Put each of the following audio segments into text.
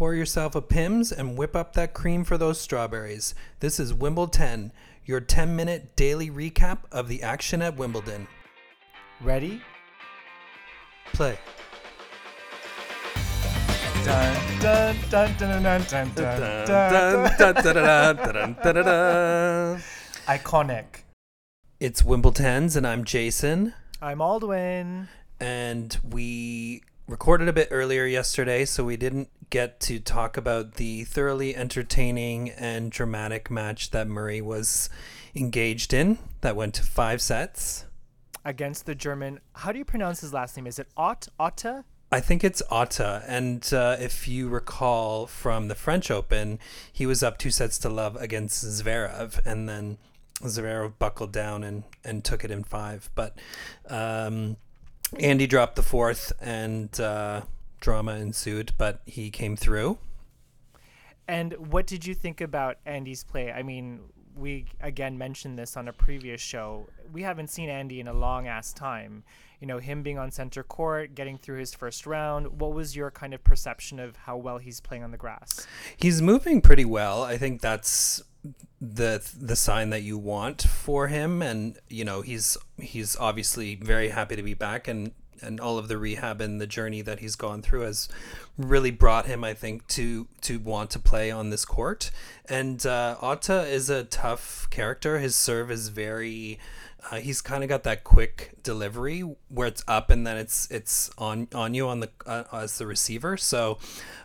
Pour yourself a Pimm's and whip up that cream for those strawberries. This is Wimble-10, your 10 minute daily recap of the action at Wimbledon. Ready? Play. Dun, dun, dun, dun, dun, dun, dun, Dun, dun, dun, dun. dun. Iconic. It's Wimbledon's, and I'm Jason. I'm Aldwin. and we recorded a bit earlier yesterday, so we didn't get to talk about the thoroughly entertaining and dramatic match that Murray was engaged in that went to five sets. Against the German. How do you pronounce his last name? Is it Ott? Otta? I think it's Otta, and uh, if you recall from the French Open, he was up two sets to love against Zverev, and then Zverev buckled down and, and took it in five. But um, Andy dropped the fourth, and uh, drama ensued, but he came through. And what did you think about Andy's play? I mean, we again mentioned this on a previous show. We haven't seen Andy in a long ass time. You know, him being on center court, getting through his first round. What was your kind of perception of how well he's playing on the grass? He's moving pretty well. I think that's the the sign that you want for him and you know he's he's obviously very happy to be back and and all of the rehab and the journey that he's gone through has really brought him I think to to want to play on this court. And uh, is a tough character. His serve is very uh, he's kind of got that quick delivery where it's up and then it's it's on on you on the uh, as the receiver. So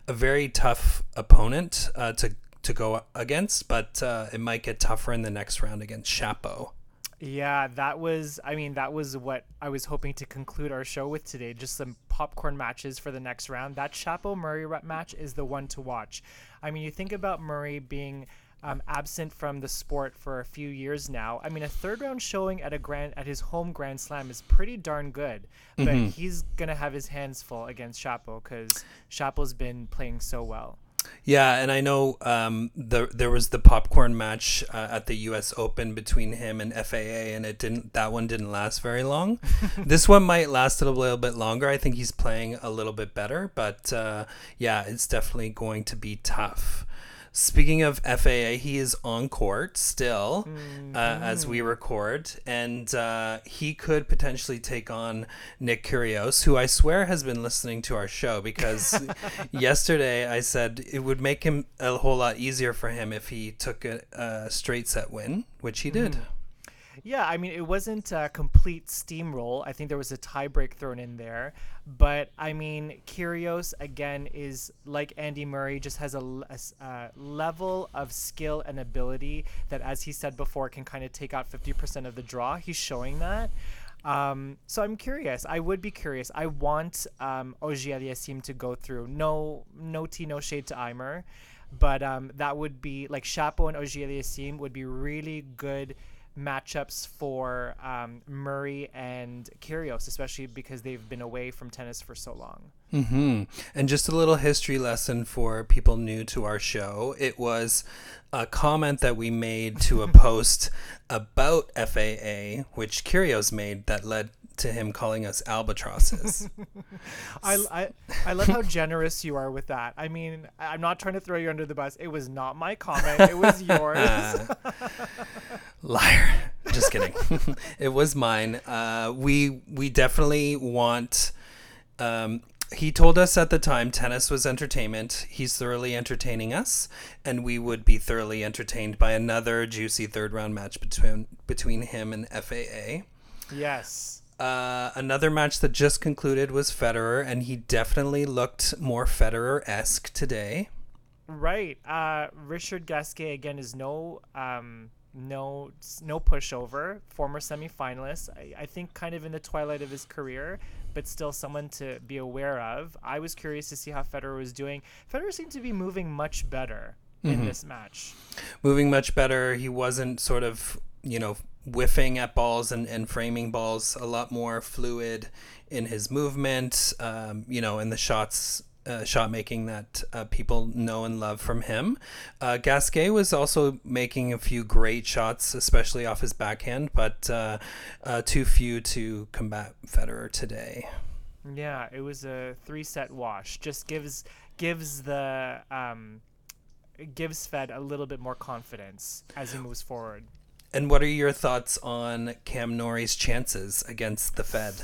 a very tough opponent uh, to to go against, but uh, it might get tougher in the next round against Shapo. Yeah, that was, I mean, that was what I was hoping to conclude our show with today. Just some popcorn matches for the next round. That Shapo Murray rep match is the one to watch. I mean, you think about Murray being um, absent from the sport for a few years now. I mean, a third round showing at a grand at his home Grand Slam is pretty darn good. But he's gonna have his hands full against Shapo because Shapo's been playing so well. Yeah, and I know um, the there was the popcorn match uh, at the U.S. Open between him and FAA, and it didn't. That one didn't last very long. this one might last a little bit longer. I think he's playing a little bit better, but uh, yeah, it's definitely going to be tough. Speaking of FAA, he is on court still uh, as we record, and uh, he could potentially take on Nick Kyrgios, who I swear has been listening to our show because yesterday I said it would make him a whole lot easier for him if he took a, a straight set win, which he did. Yeah, I mean, it wasn't a complete steamroll. I think there was a tiebreak thrown in there. But I mean, Kyrgios, again, is like Andy Murray, just has a, a level of skill and ability that, as he said before, can kind of take out 50% of the draw. He's showing that. Um, so I'm curious. I would be curious. I want um, Auger-Aliassime to go through. No, no tea, no shade to Ymer, But um, that would be like Shapo and Auger-Aliassime would be really good matchups for um, Murray and Kyrgios, especially because they've been away from tennis for so long. hmm And just a little history lesson for people new to our show. It was a comment that we made to a post about FAA, which Kyrgios made that led to him calling us albatrosses. I, I, I love how generous you are with that. I mean, I'm not trying to throw you under the bus. It was not my comment, it was yours. Liar. Just kidding. it was mine. Uh, we we definitely want. Um, he told us at the time tennis was entertainment. He's thoroughly entertaining us, and we would be thoroughly entertained by another juicy third round match between between him and FAA. yes. Uh, another match that just concluded was Federer, and he definitely looked more Federer esque today. Right. Uh, Richard Gasquet again is no um, no no pushover. Former semifinalist. I, I think kind of in the twilight of his career, but still someone to be aware of. I was curious to see how Federer was doing. Federer seemed to be moving much better in this match. moving much better. He wasn't sort of, you know, whiffing at balls and, and framing balls, a lot more fluid in his movement, um, you know, in the shots. Uh, shot making that uh, people know and love from him. Uh, Gasquet was also making a few great shots, especially off his backhand, but uh, uh, too few to combat Federer today. Yeah, it was a three set wash. Just gives gives the um, gives Fed a little bit more confidence as he moves forward. And what are your thoughts on Cam Norrie's chances against the Fed?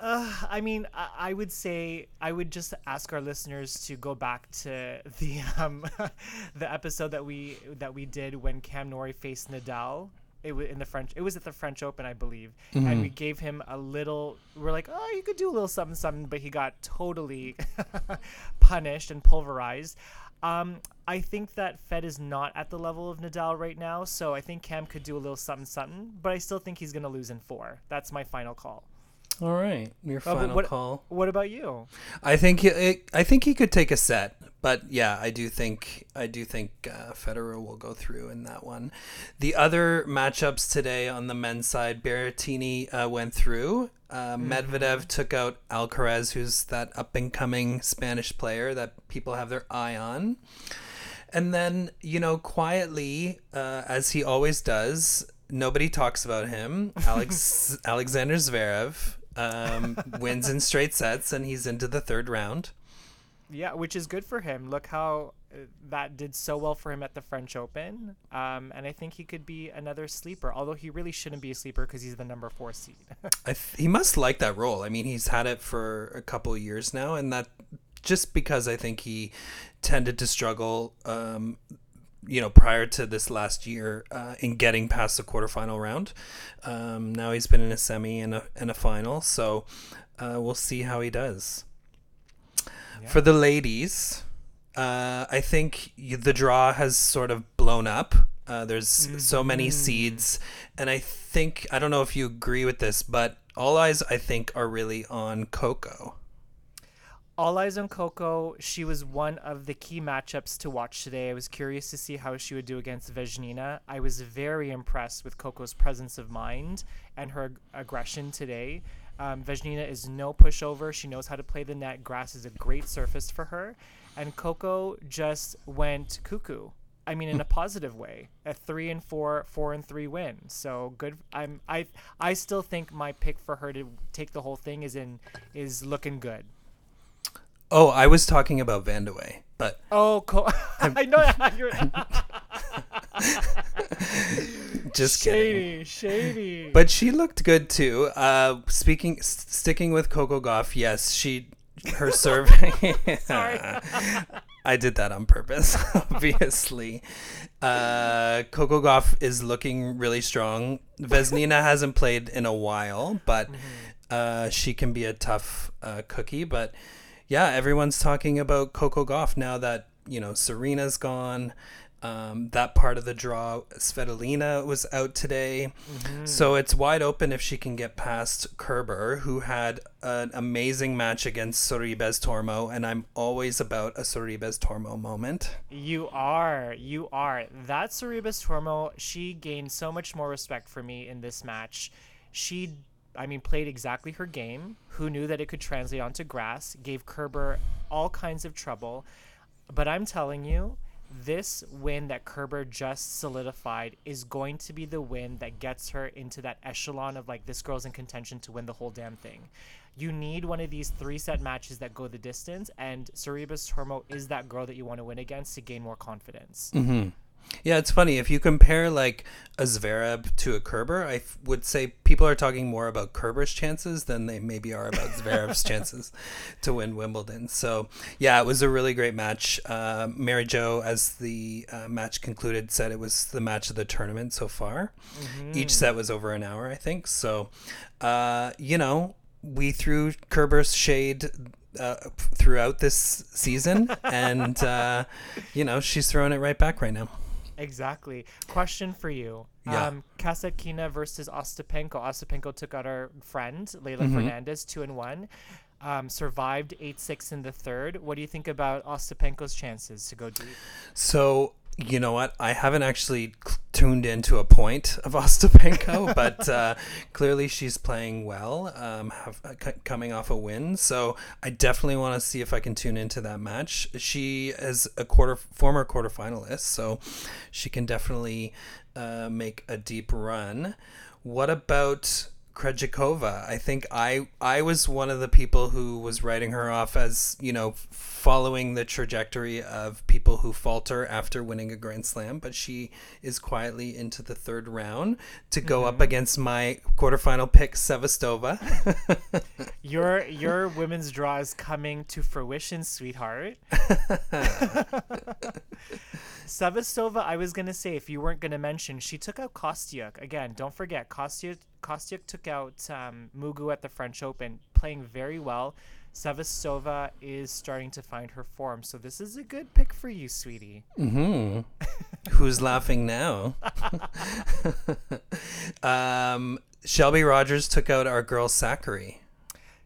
Uh, I mean, I, I, would say I would just ask our listeners to go back to the um, the episode that we that we did when Cam Norrie faced Nadal. It was in the French. It was at the French Open, I believe, mm-hmm. and we gave him a little. We're like, oh, you could do a little something, something, but he got totally punished and pulverized. Um, I think that Fed is not at the level of Nadal right now, so I think Cam could do a little something, something, but I still think he's going to lose in four. That's my final call. All right, your oh, final what, call. What about you? I think he, I think he could take a set, but yeah, I do think I do think uh, Federer will go through in that one. The other matchups today on the men's side, Berrettini uh, went through. Uh, mm-hmm. Medvedev took out Alcaraz, who's that up and coming Spanish player that people have their eye on. And then, you know, quietly, uh, as he always does, nobody talks about him. Alex Alexander Zverev um, wins in straight sets, and he's into the third round. Yeah, which is good for him. Look how uh, that did so well for him at the French Open, um, and I think he could be another sleeper. Although he really shouldn't be a sleeper because he's the number four seed. th- he must like that role. I mean, he's had it for a couple years now, and that just because I think he tended to struggle um, you know, prior to this last year uh, in getting past the quarterfinal round. Um, now he's been in a semi and a, and a final, so uh, we'll see how he does. Yeah. For the ladies, uh, I think the draw has sort of blown up. Uh, there's mm-hmm. so many mm-hmm. seeds, and I think I don't know if you agree with this, but all eyes I think are really on Coco. All eyes on Coco. She was one of the key matchups to watch today. I was curious to see how she would do against Vesnina. I was very impressed with Coco's presence of mind and her ag- aggression today. Um, Vesnina is no pushover. She knows how to play the net. Grass is a great surface for her. And Coco just went cuckoo. I mean, in a positive way. A three and four, four and three win. So good. I'm. I. I still think my pick for her to take the whole thing is in is looking good. Oh, I was talking about Vandeweghe, but oh, cool. I know you're. Just shady, kidding. Shady, But she looked good too. Uh, speaking, sticking with Coco Gauff, yes, she her serving. Sorry. I did that on purpose, obviously. Uh, Coco Gauff is looking really strong. Vesnina hasn't played in a while, but mm-hmm. uh, she can be a tough uh, cookie. But yeah, everyone's talking about Coco Gauff now that you know Serena's gone. Um, that part of the draw, Svitolina was out today, mm-hmm. so it's wide open if she can get past Kerber, who had an amazing match against Sorribes Tormo, and I'm always about a Sorribes Tormo moment. You are, you are. That Sorribes Tormo, she gained so much more respect for me in this match. She I mean, played exactly her game. Who knew that it could translate onto grass? Gave Kerber all kinds of trouble. But I'm telling you, this win that Kerber just solidified is going to be the win that gets her into that echelon of like this girl's in contention to win the whole damn thing. You need one of these three set matches that go the distance, and Sorribes Tormo is that girl that you want to win against to gain more confidence. Mm-hmm. Yeah, it's funny if you compare like a Zverev to a Kerber. I f- would say people are talking more about Kerber's chances than they maybe are about Zverev's chances to win Wimbledon. So yeah, it was a really great match. Uh, Mary Jo, as the uh, match concluded, said it was the match of the tournament so far. Mm-hmm. Each set was over an hour, I think. So, uh, you know, we threw Kerber's shade uh, throughout this season, and uh, you know she's throwing it right back right now. Exactly. Question for you. Yeah. Um, Kasatkina versus Ostapenko. Ostapenko took out our friend, Leylah mm-hmm. Fernandez, two and one. Um, survived 8 6 in the third. What do you think about Ostapenko's chances to go deep? So you know what? I haven't actually tuned into a point of Ostapenko, but uh, clearly she's playing well, um, have, uh, c- coming off a win. So I definitely want to see if I can tune into that match. She is a quarter former quarterfinalist, so she can definitely uh, make a deep run. What about Krejcikova. I think I I was one of the people who was writing her off as you know following the trajectory of people who falter after winning a Grand Slam, but she is quietly into the third round to go mm-hmm. up against my quarterfinal pick Sevastova. your your women's draw is coming to fruition, sweetheart. Sevastova, I was gonna say if you weren't gonna mention, she took out Kostyuk again. Don't forget, Kostyuk Kostyuk took out um, Mugu at the French Open, playing very well. Sevastova is starting to find her form, so this is a good pick for you, sweetie. Mm-hmm. Who's laughing now? um, Shelby Rogers took out our girl Sakkari.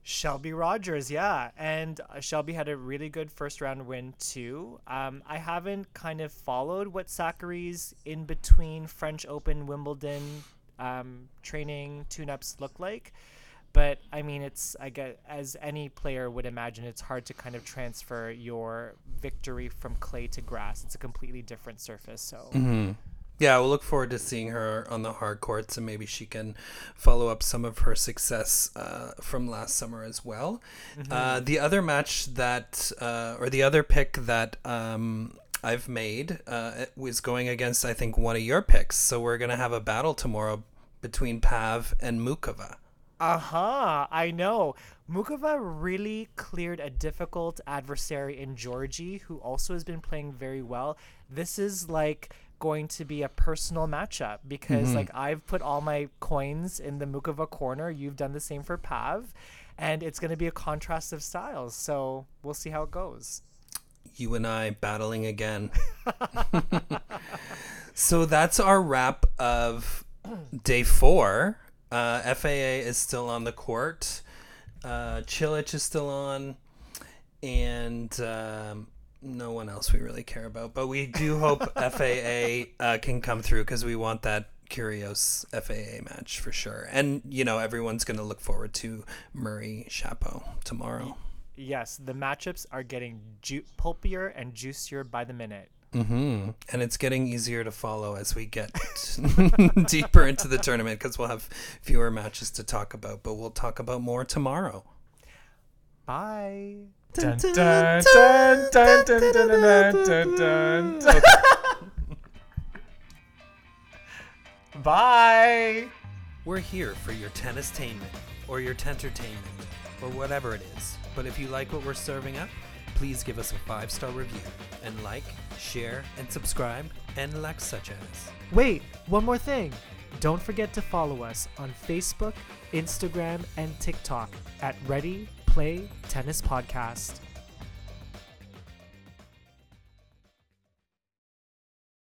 Shelby Rogers, yeah. And uh, Shelby had a really good first round win, too. Um, I haven't kind of followed what Sakkari's in between French Open, Wimbledon um, training tune ups look like. But I mean, it's, I get, as any player would imagine, it's hard to kind of transfer your victory from clay to grass. It's a completely different surface. So. Mm-hmm. Yeah, we'll look forward to seeing her on the hard courts, and maybe she can follow up some of her success uh, from last summer as well. Mm-hmm. Uh, the other match that, uh, or the other pick that um, I've made uh, was going against, I think, one of your picks. So we're gonna have a battle tomorrow between Pav and Muchova. Uh huh. I know. Muchova really cleared a difficult adversary in Giorgi, who also has been playing very well. This is like going to be a personal matchup because mm-hmm. like I've put all my coins in the Muchova corner. You've done the same for Pav, and it's going to be a contrast of styles. So we'll see how it goes. You and I battling again. so that's our wrap of day four. Uh, FAA is still on the court. Uh, Cilic is still on, and um, no one else we really care about. But we do hope FAA uh, can come through because we want that Kyrgios FAA match for sure. And you know everyone's going to look forward to Murray Shapo tomorrow. Yes, the matchups are getting ju- pulpier and juicier by the minute. Mm-hmm. And it's getting easier to follow as we get deeper into the tournament because we'll have fewer matches to talk about, but we'll talk about more tomorrow. Bye. Bye. We're here for your tennistainment or your tentertainment or whatever it is. But if you like what we're serving up, please give us a five star review and like, share, and subscribe, and like such as. Wait, one more thing. Don't forget to follow us on Facebook, Instagram, and TikTok at Ready Play Tennis Podcast.